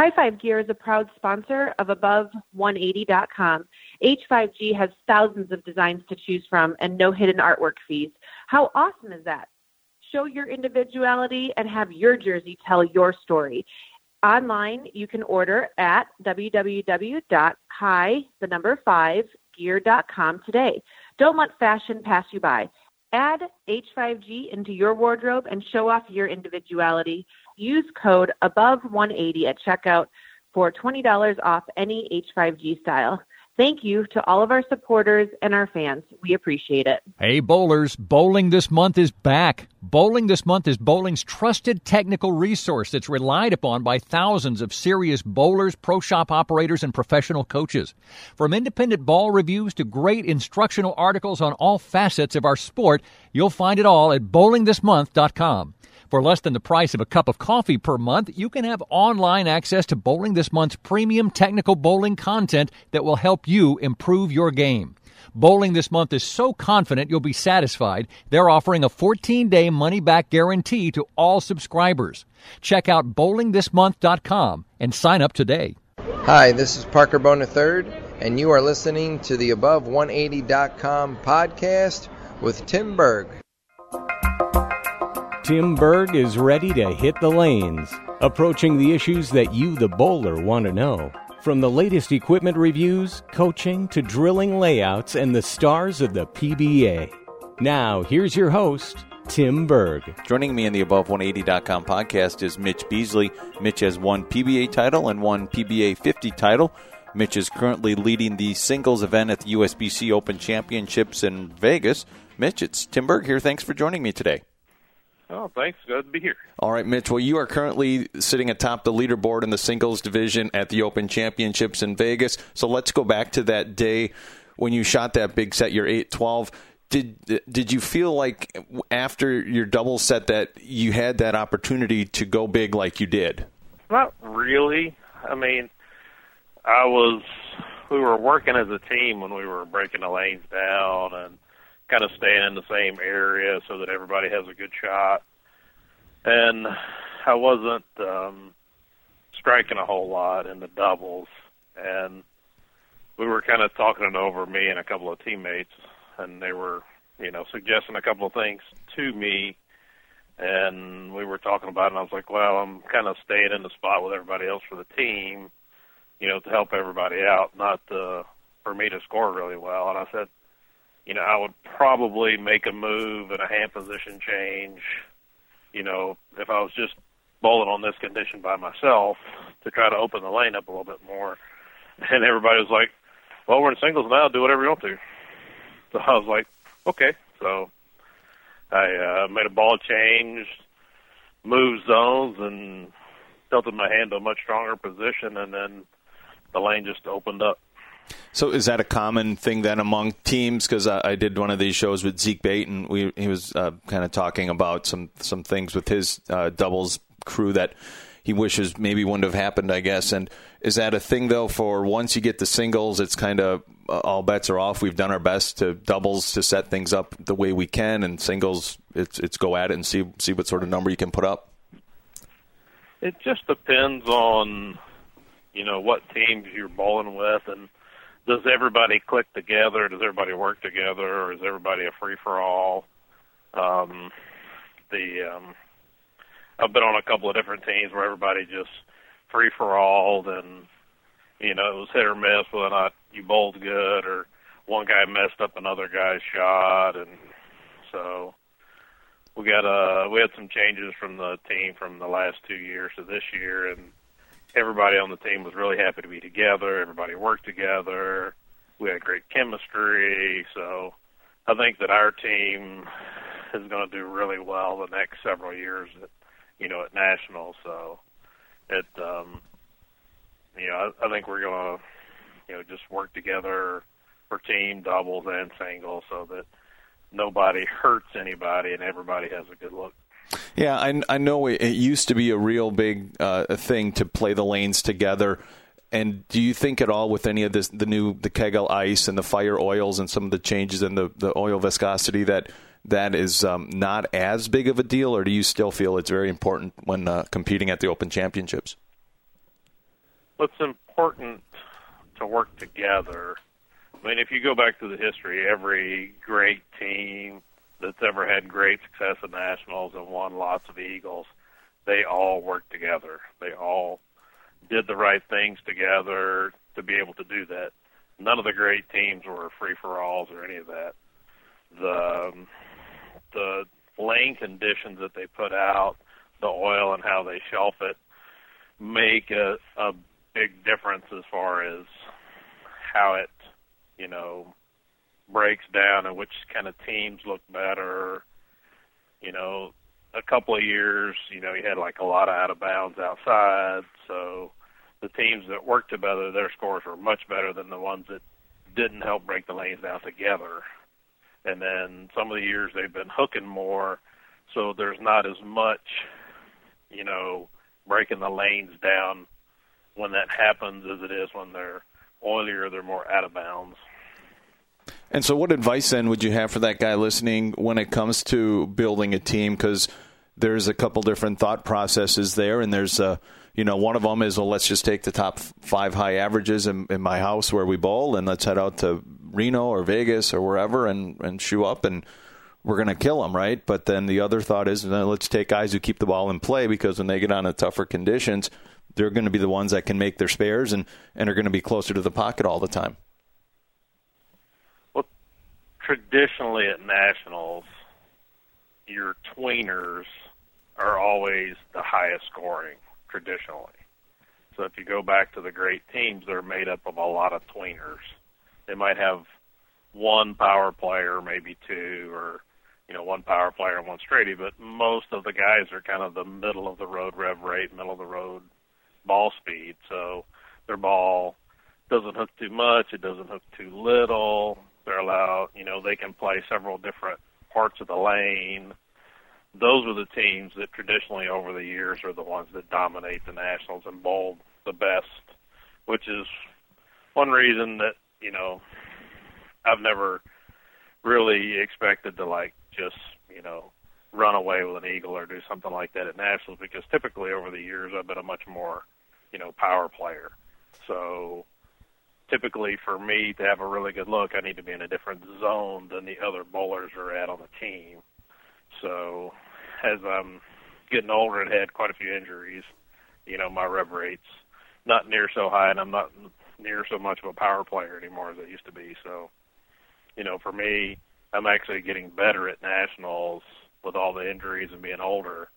High Five Gear is a proud sponsor of Above180.com. H5G has thousands of designs to choose from and no hidden artwork fees. How awesome is that? Show your individuality and have your jersey tell your story. Online, you can order at www.high, the number five, gear.com today. Don't let fashion pass you by. Add H5G into your wardrobe and show off your individuality. Use code above180 at checkout for $20 off any H5G style. Thank you to all of our supporters and our fans. We appreciate it. Hey, bowlers, Bowling This Month is back. Bowling This Month is bowling's trusted technical resource that's relied upon by thousands of serious bowlers, pro shop operators, and professional coaches. From independent ball reviews to great instructional articles on all facets of our sport, you'll find it all at bowlingthismonth.com. For less than the price of a cup of coffee per month, you can have online access to Bowling This Month's premium technical bowling content that will help you improve your game. Bowling this month is so confident you'll be satisfied, they're offering a 14 day money back guarantee to all subscribers. Check out bowlingthismonth.com and sign up today. Hi, this is Parker Bohn III, and you are listening to the Above180.com podcast with Tim Berg. Tim Berg is ready to hit the lanes, approaching the issues that you, the bowler, want to know. From the latest equipment reviews, coaching, to drilling layouts, and the stars of the PBA. Now, here's your host, Tim Berg. Joining me in the Above180.com podcast is Mitch Beasley. Mitch has one PBA title and one PBA 50 title. Mitch is currently leading the singles event at the USBC Open Championships in Vegas. Mitch, it's Tim Berg here. Thanks for joining me today. Oh, thanks. Glad to be here. All right, Mitch. Well, you are currently sitting atop the leaderboard in the singles division at the Open Championships in Vegas. So let's go back to that day when you shot that big set, your 8 12. Did, did you feel like after your double set that you had that opportunity to go big like you did? Not really. I mean, I was, we were working as a team when we were breaking the lanes down and kind of staying in the same area so that everybody has a good shot. And I wasn't um, striking a whole lot in the doubles, and we were kind of talking it over me and a couple of teammates, and they were, you know, suggesting a couple of things to me, and we were talking about it. And I was like, well, I'm kind of staying in the spot with everybody else for the team, you know, to help everybody out, not uh, for me to score really well. And I said, you know, I would probably make a move and a hand position change, you know, if I was just bowling on this condition by myself to try to open the lane up a little bit more. And everybody was like, well, we're in singles now, do whatever you want to. So I was like, okay. So I uh, made a ball change, moved zones, and tilted my hand to a much stronger position, and then the lane just opened up. So is that a common thing then among teams? Because I, I, did one of these shows with Zeke Bate, and we he was uh, kind of talking about some some things with his uh, doubles crew that he wishes maybe wouldn't have happened. I guess. And is that a thing though? For once you get the singles, it's kind of uh, all bets are off. We've done our best to doubles to set things up the way we can, and singles, it's it's go at it and see see what sort of number you can put up. It just depends on you know what teams you're bowling with and does everybody click together? Does everybody work together, or is everybody a free for all? Um, the um, I've been on a couple of different teams where everybody just free for all, and you know it was hit or miss whether or not you bowled good, or one guy messed up another guy's shot, and so we got uh we had some changes from the team from the last two years to this year, and everybody on the team was really happy to be together. Everybody worked together. We had great chemistry. So I think that our team is going to do really well the next several years at, you know, at nationals. So it, um, you know, I, I think we're going to, you know, just work together for team doubles and singles so that nobody hurts anybody and everybody has a good look. Yeah, I, I know it, it used to be a real big uh, thing to play the lanes together. And do you think at all with any of this, the new the Kegel ice and the fire oils and some of the changes in the, the oil viscosity that that is um, not as big of a deal, or do you still feel it's very important when uh, competing at the Open Championships? what's important to work together. I mean, if you go back to the history, every great team that's ever had great success at nationals and won lots of eagles, they all worked together. They all did the right things together to be able to do that. None of the great teams were free for alls or any of that. The um, the lane conditions that they put out, the oil and how they shelf it, make a, a big difference as far as how it, you know, breaks down and which kind of teams look better. You know, a couple of years, you know, you had like a lot of out of bounds outside, so the teams that worked together, their scores were much better than the ones that didn't help break the lanes down together. And then some of the years they've been hooking more, so there's not as much, you know, breaking the lanes down when that happens as it is when they're oilier, they're more out of bounds. And so, what advice then would you have for that guy listening when it comes to building a team? Because there's a couple different thought processes there, and there's a you know, one of them is, well, let's just take the top five high averages in, in, my house where we bowl, and let's head out to Reno or Vegas or wherever and and shoe up, and we're going to kill them, right? But then the other thought is, let's take guys who keep the ball in play because when they get on the tougher conditions, they're going to be the ones that can make their spares and, and are going to be closer to the pocket all the time. Traditionally at nationals, your tweeners are always the highest scoring traditionally. So if you go back to the great teams, they're made up of a lot of tweeners. They might have one power player, maybe two, or you know, one power player and one straighty, but most of the guys are kind of the middle of the road rev rate, middle of the road ball speed. So their ball doesn't hook too much, it doesn't hook too little. They're allowed, you know, they can play several different parts of the lane. Those are the teams that traditionally over the years are the ones that dominate the Nationals and bowl the best, which is one reason that, you know, I've never really expected to like just, you know, run away with an eagle or do something like that at nationals because typically over the years I've been a much more, you know, power player. So typically for me to have a really good look, I need to be in a different zone than the other bowlers are at on the team. So as I'm getting older and had quite a few injuries, you know, my rev rate's not near so high and I'm not near so much of a power player anymore as I used to be. So, you know, for me, I'm actually getting better at nationals with all the injuries and being older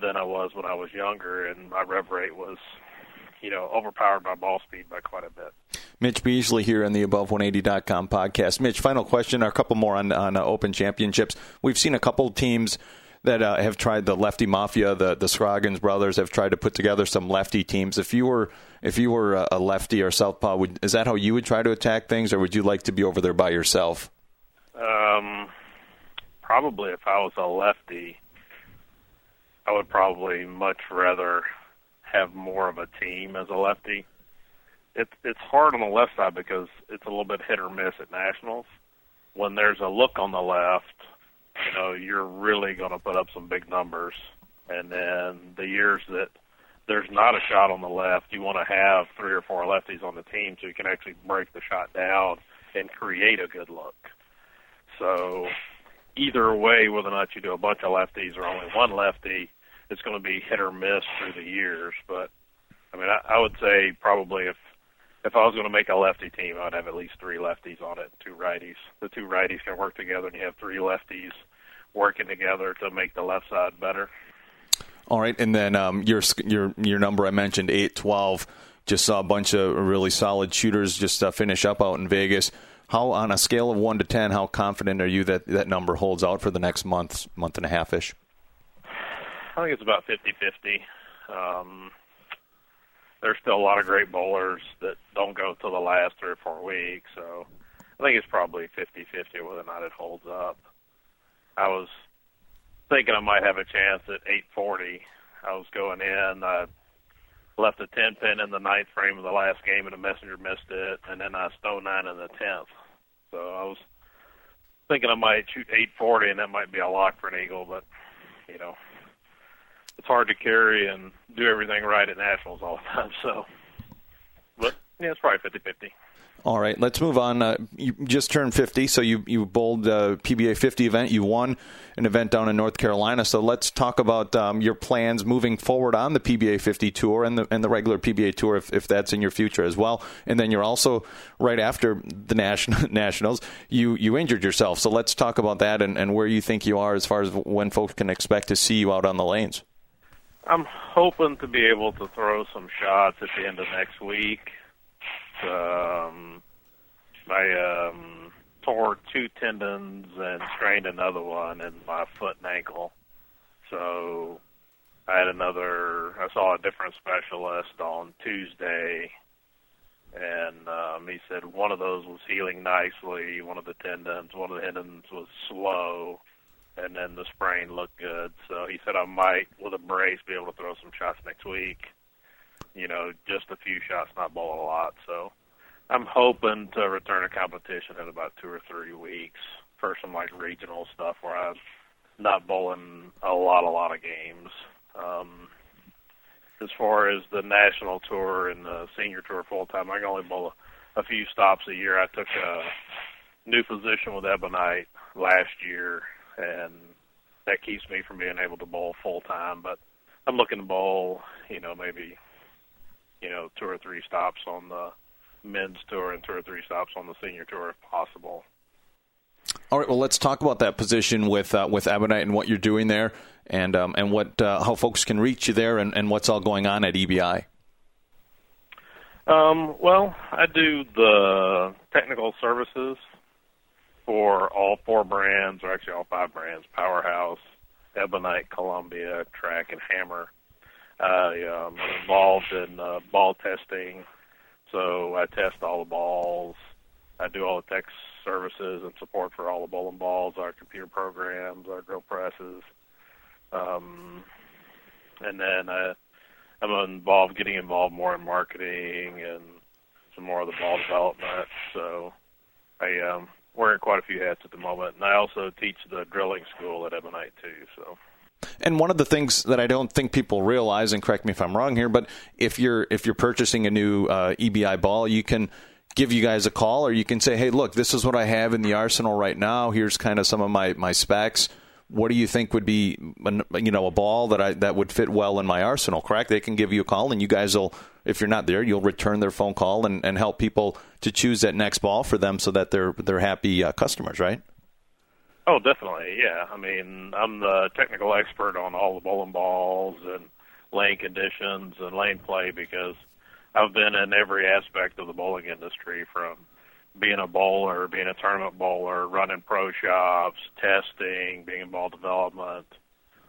than I was when I was younger, and my rev rate was, you know, overpowered by ball speed by quite a bit. Mitch Beasley here on the Above180.com podcast. Mitch, final question, or a couple more on, on uh, Open Championships. We've seen a couple teams that uh, have tried the lefty mafia. The the Scroggins brothers have tried to put together some lefty teams. If you were if you were a lefty or southpaw, would, is that how you would try to attack things, or would you like to be over there by yourself? Um, probably if I was a lefty, I would probably much rather have more of a team as a lefty. It's it's hard on the left side because it's a little bit hit or miss at nationals. When there's a look on the left, you know, you're really going to put up some big numbers. And then the years that there's not a shot on the left, you want to have three or four lefties on the team so you can actually break the shot down and create a good look. So either way, whether or not you do a bunch of lefties or only one lefty, it's going to be hit or miss through the years. But I mean, I, I would say probably if if I was going to make a lefty team, I'd have at least three lefties on it, two righties. The two righties can work together, and you have three lefties working together to make the left side better. All right, and then um, your your your number I mentioned eight twelve. Just saw a bunch of really solid shooters just uh, finish up out in Vegas. How, on a scale of one to ten, how confident are you that that number holds out for the next month, month and a half ish? I think it's about fifty-fifty. Um, there's still a lot of great bowlers that don't go till the last three or four weeks, so I think it's probably fifty-fifty whether or not it holds up. I was thinking I might have a chance at 840. I was going in. I left a 10 pin in the ninth frame of the last game, and the messenger missed it, and then I stone nine in the tenth. So I was thinking I might shoot 840, and that might be a lock for an eagle, but you know, it's hard to carry and do everything right at nationals all the time. So but Yeah, it's probably fifty fifty. All right, let's move on. Uh, you just turned 50, so you you bowled uh, PBA 50 event. You won an event down in North Carolina. So let's talk about um, your plans moving forward on the PBA 50 tour and the and the regular PBA tour, if, if that's in your future as well. And then you're also right after the national nationals, you you injured yourself. So let's talk about that and, and where you think you are as far as when folks can expect to see you out on the lanes. I'm hoping to be able to throw some shots at the end of next week. Um, I um, tore two tendons and strained another one in my foot and ankle. So I had another. I saw a different specialist on Tuesday, and um, he said one of those was healing nicely. One of the tendons, one of the tendons was slow, and then the sprain looked good. So he said I might, with a brace, be able to throw some shots next week you know, just a few shots, not bowl a lot. So I'm hoping to return to competition in about two or three weeks for some like regional stuff where I'm not bowling a lot, a lot of games. Um, as far as the national tour and the senior tour full time, I can only bowl a, a few stops a year. I took a new position with Ebonite last year, and that keeps me from being able to bowl full time. But I'm looking to bowl, you know, maybe you know, two or three stops on the men's tour and two or three stops on the senior tour if possible. All right, well, let's talk about that position with uh, with Ebonite and what you're doing there, and um, and what uh, how folks can reach you there, and, and what's all going on at EBI. Um, well, I do the technical services for all four brands, or actually all five brands: Powerhouse, Ebonite, Columbia, Track, and Hammer. I um, involved in uh, ball testing, so I test all the balls. I do all the tech services and support for all the bowling balls, our computer programs, our drill presses, um, and then I, I'm involved, getting involved more in marketing and some more of the ball development. So I um, wearing quite a few hats at the moment, and I also teach the drilling school at Ebonite too. So. And one of the things that I don't think people realize, and correct me if I'm wrong here, but if you're if you're purchasing a new uh, EBI ball, you can give you guys a call, or you can say, "Hey, look, this is what I have in the arsenal right now. Here's kind of some of my my specs. What do you think would be, you know, a ball that I that would fit well in my arsenal?" Correct? They can give you a call, and you guys will, if you're not there, you'll return their phone call and, and help people to choose that next ball for them, so that they're they're happy uh, customers, right? Oh, definitely. Yeah. I mean, I'm the technical expert on all the bowling balls and lane conditions and lane play because I've been in every aspect of the bowling industry from being a bowler, being a tournament bowler, running pro shops, testing, being in ball development.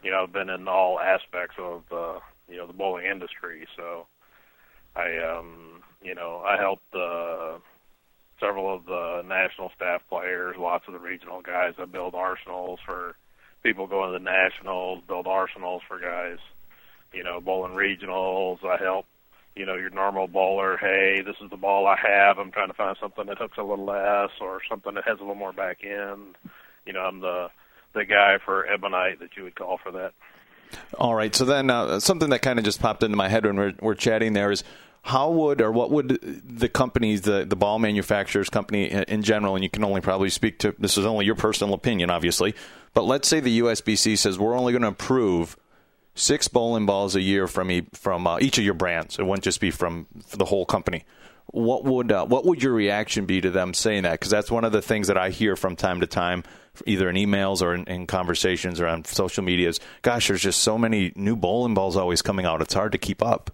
You know, I've been in all aspects of the you know the bowling industry. So I um you know I helped uh several of the national staff players, lots of the regional guys. I build arsenals for people going to the nationals, build arsenals for guys, you know, bowling regionals. I help, you know, your normal bowler. Hey, this is the ball I have. I'm trying to find something that hooks a little less or something that has a little more back end. You know, I'm the the guy for ebonite that you would call for that. All right. So then, uh, something that kind of just popped into my head when we're, we're chatting there is how would or what would the companies, the, the ball manufacturers company in general, and you can only probably speak to this is only your personal opinion, obviously, but let's say the USBC says we're only going to approve six bowling balls a year from e, from uh, each of your brands. It wouldn't just be from the whole company. What would uh, what would your reaction be to them saying that? Because that's one of the things that I hear from time to time, either in emails or in, in conversations or on social media. Is gosh, there's just so many new bowling balls always coming out. It's hard to keep up.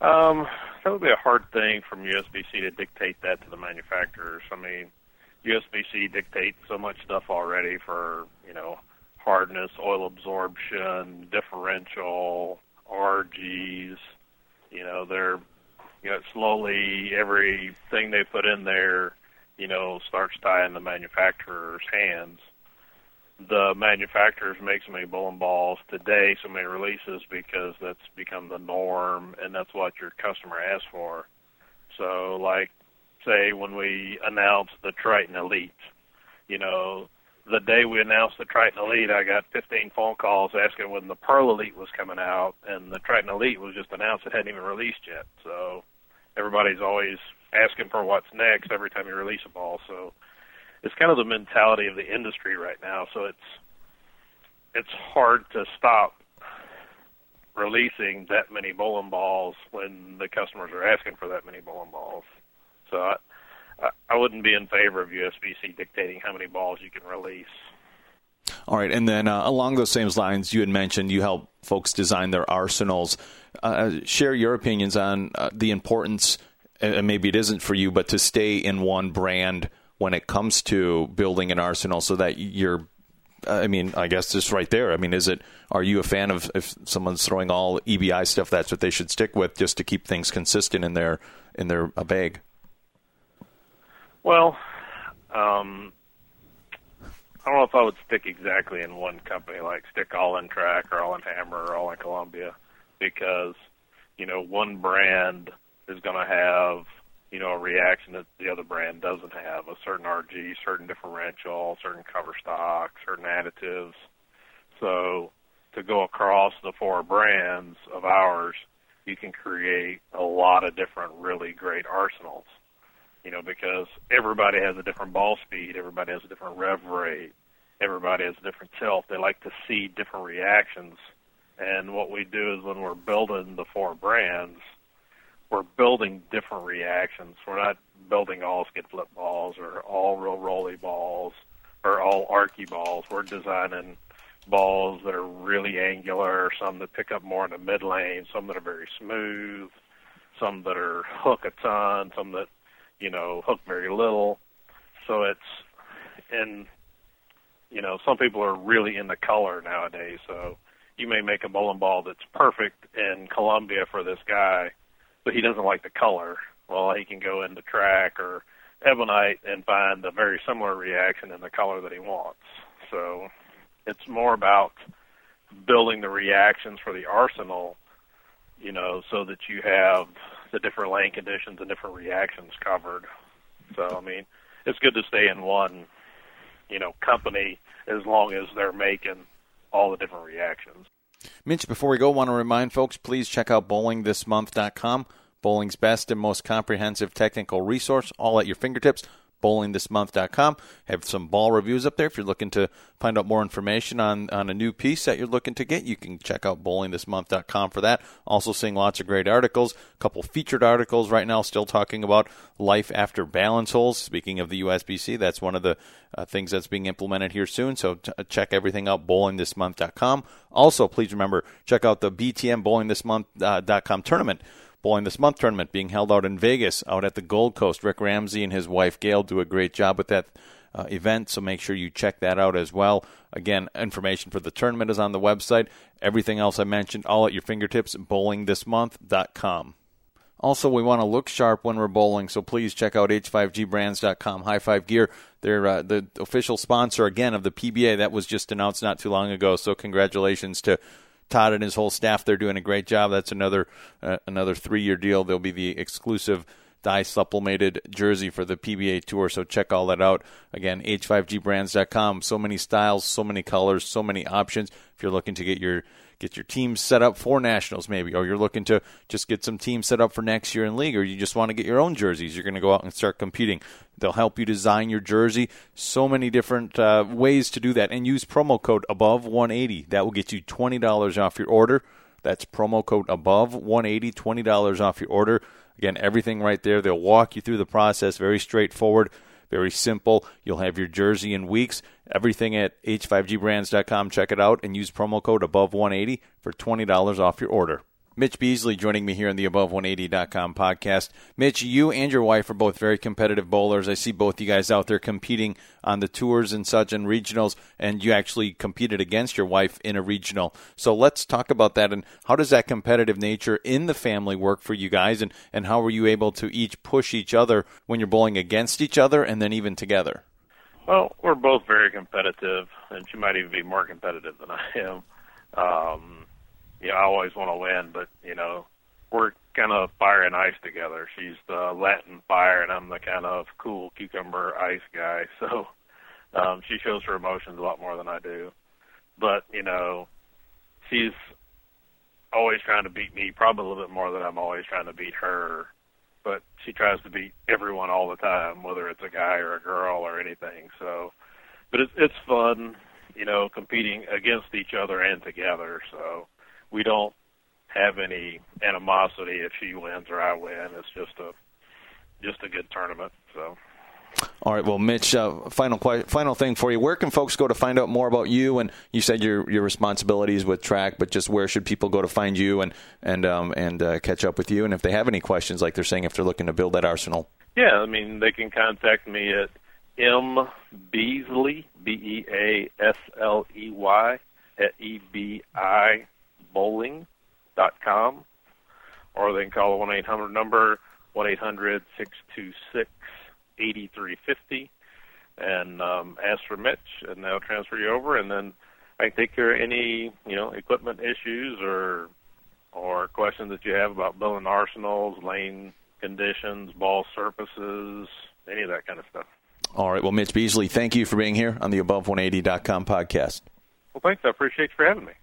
Um, that would be a hard thing from USBC to dictate that to the manufacturers. I mean, USBC dictates so much stuff already for you know hardness, oil absorption, differential, RGs. You know, they're you know slowly everything they put in there, you know, starts tying the manufacturer's hands the manufacturers make so many bowling balls today, so many releases because that's become the norm and that's what your customer asks for. So, like, say when we announced the Triton Elite, you know, the day we announced the Triton Elite, I got 15 phone calls asking when the Pearl Elite was coming out, and the Triton Elite was just announced; it hadn't even released yet. So everybody's always asking for what's next every time you release a ball. So it's kind of the mentality of the industry right now. So it's it's hard to stop releasing that many bowling balls when the customers are asking for that many bowling balls. So I, I wouldn't be in favor of USBC dictating how many balls you can release. All right, and then uh, along those same lines, you had mentioned you help folks design their arsenals. Uh, share your opinions on uh, the importance, and maybe it isn't for you, but to stay in one brand when it comes to building an arsenal, so that you're. I mean, I guess just right there. I mean, is it? Are you a fan of if someone's throwing all EBI stuff? That's what they should stick with, just to keep things consistent in their in their bag. Well, um, I don't know if I would stick exactly in one company, like stick all in track or all in hammer or all in Columbia, because you know one brand is going to have you know a reaction that the other brand doesn't have, a certain RG, certain differential, certain cover stock, certain additives. So to go across the four brands of ours, you can create a lot of different really great arsenals you know, because everybody has a different ball speed, everybody has a different rev rate, everybody has a different tilt. They like to see different reactions. And what we do is when we're building the four brands, we're building different reactions. We're not building all skid flip balls or all real rolly balls or all archy balls. We're designing balls that are really angular, some that pick up more in the mid lane, some that are very smooth, some that are hook a ton, some that you know, hook very little. So it's and you know, some people are really into color nowadays. So you may make a bowling ball that's perfect in Columbia for this guy, but he doesn't like the color. Well, he can go into track or ebonite and find a very similar reaction in the color that he wants. So it's more about building the reactions for the arsenal, you know, so that you have the different lane conditions and different reactions covered. So I mean, it's good to stay in one, you know, company as long as they're making all the different reactions. Mitch, before we go, want to remind folks, please check out bowlingthismonth.com. Bowling's best and most comprehensive technical resource, all at your fingertips bowlingthismonth.com. Have some ball reviews up there. If you're looking to find out more information on, on a new piece that you're looking to get, you can check out bowlingthismonth.com for that. Also seeing lots of great articles, a couple featured articles right now still talking about life after balance holes. Speaking of the USBC, that's one of the uh, things that's being implemented here soon. So t- check everything out, bowlingthismonth.com. Also, please remember, check out the BTM bowlingthismonth.com uh, tournament. Bowling This Month tournament being held out in Vegas, out at the Gold Coast. Rick Ramsey and his wife Gail do a great job with that uh, event, so make sure you check that out as well. Again, information for the tournament is on the website. Everything else I mentioned, all at your fingertips, bowlingthismonth.com. Also, we want to look sharp when we're bowling, so please check out h5gbrands.com. High Five Gear, they're uh, the official sponsor again of the PBA. That was just announced not too long ago. So congratulations to Todd and his whole staff. They're doing a great job. That's another uh, another three year deal. They'll be the exclusive dye sublimated jersey for the PBA Tour. So check all that out. Again, h5gbrands.com. So many styles, so many colors, so many options. If you're looking to get your get your team set up for nationals maybe or you're looking to just get some teams set up for next year in league or you just want to get your own jerseys. You're going to go out and start competing. They'll help you design your jersey. So many different uh, ways to do that and use promo code above 180 that will get you $20 off your order. That's promo code above 180 $20 off your order. Again everything right there. They'll walk you through the process. Very straightforward very simple. You'll have your jersey in weeks. Everything at h5gbrands.com. Check it out and use promo code above 180 for $20 off your order. Mitch Beasley joining me here on the Above180.com podcast. Mitch, you and your wife are both very competitive bowlers. I see both you guys out there competing on the tours and such and regionals, and you actually competed against your wife in a regional. So let's talk about that and how does that competitive nature in the family work for you guys, and, and how were you able to each push each other when you're bowling against each other and then even together? Well, we're both very competitive, and she might even be more competitive than I am. Um, you know, I always want to win, but you know, we're kind of fire and ice together. She's the Latin fire, and I'm the kind of cool cucumber ice guy. So Um, she shows her emotions a lot more than I do, but you know, she's always trying to beat me, probably a little bit more than I'm always trying to beat her. But she tries to beat everyone all the time, whether it's a guy or a girl or anything. So, but it's it's fun, you know, competing against each other and together. So we don't have any animosity if she wins or I win. It's just a just a good tournament. So. All right. Well, Mitch, uh, final final thing for you. Where can folks go to find out more about you? And you said your your responsibilities with track, but just where should people go to find you and and um, and uh, catch up with you? And if they have any questions, like they're saying, if they're looking to build that arsenal. Yeah, I mean, they can contact me at m beasley b e a s l e y at e b i bowling dot com, or they can call the one eight hundred number one eight hundred six two six 8350 and um, ask for Mitch, and they'll transfer you over, and then I can take care of any you know equipment issues or or questions that you have about building arsenals, lane conditions, ball surfaces, any of that kind of stuff. All right. Well, Mitch Beasley, thank you for being here on the Above180.com podcast. Well, thanks. I appreciate you for having me.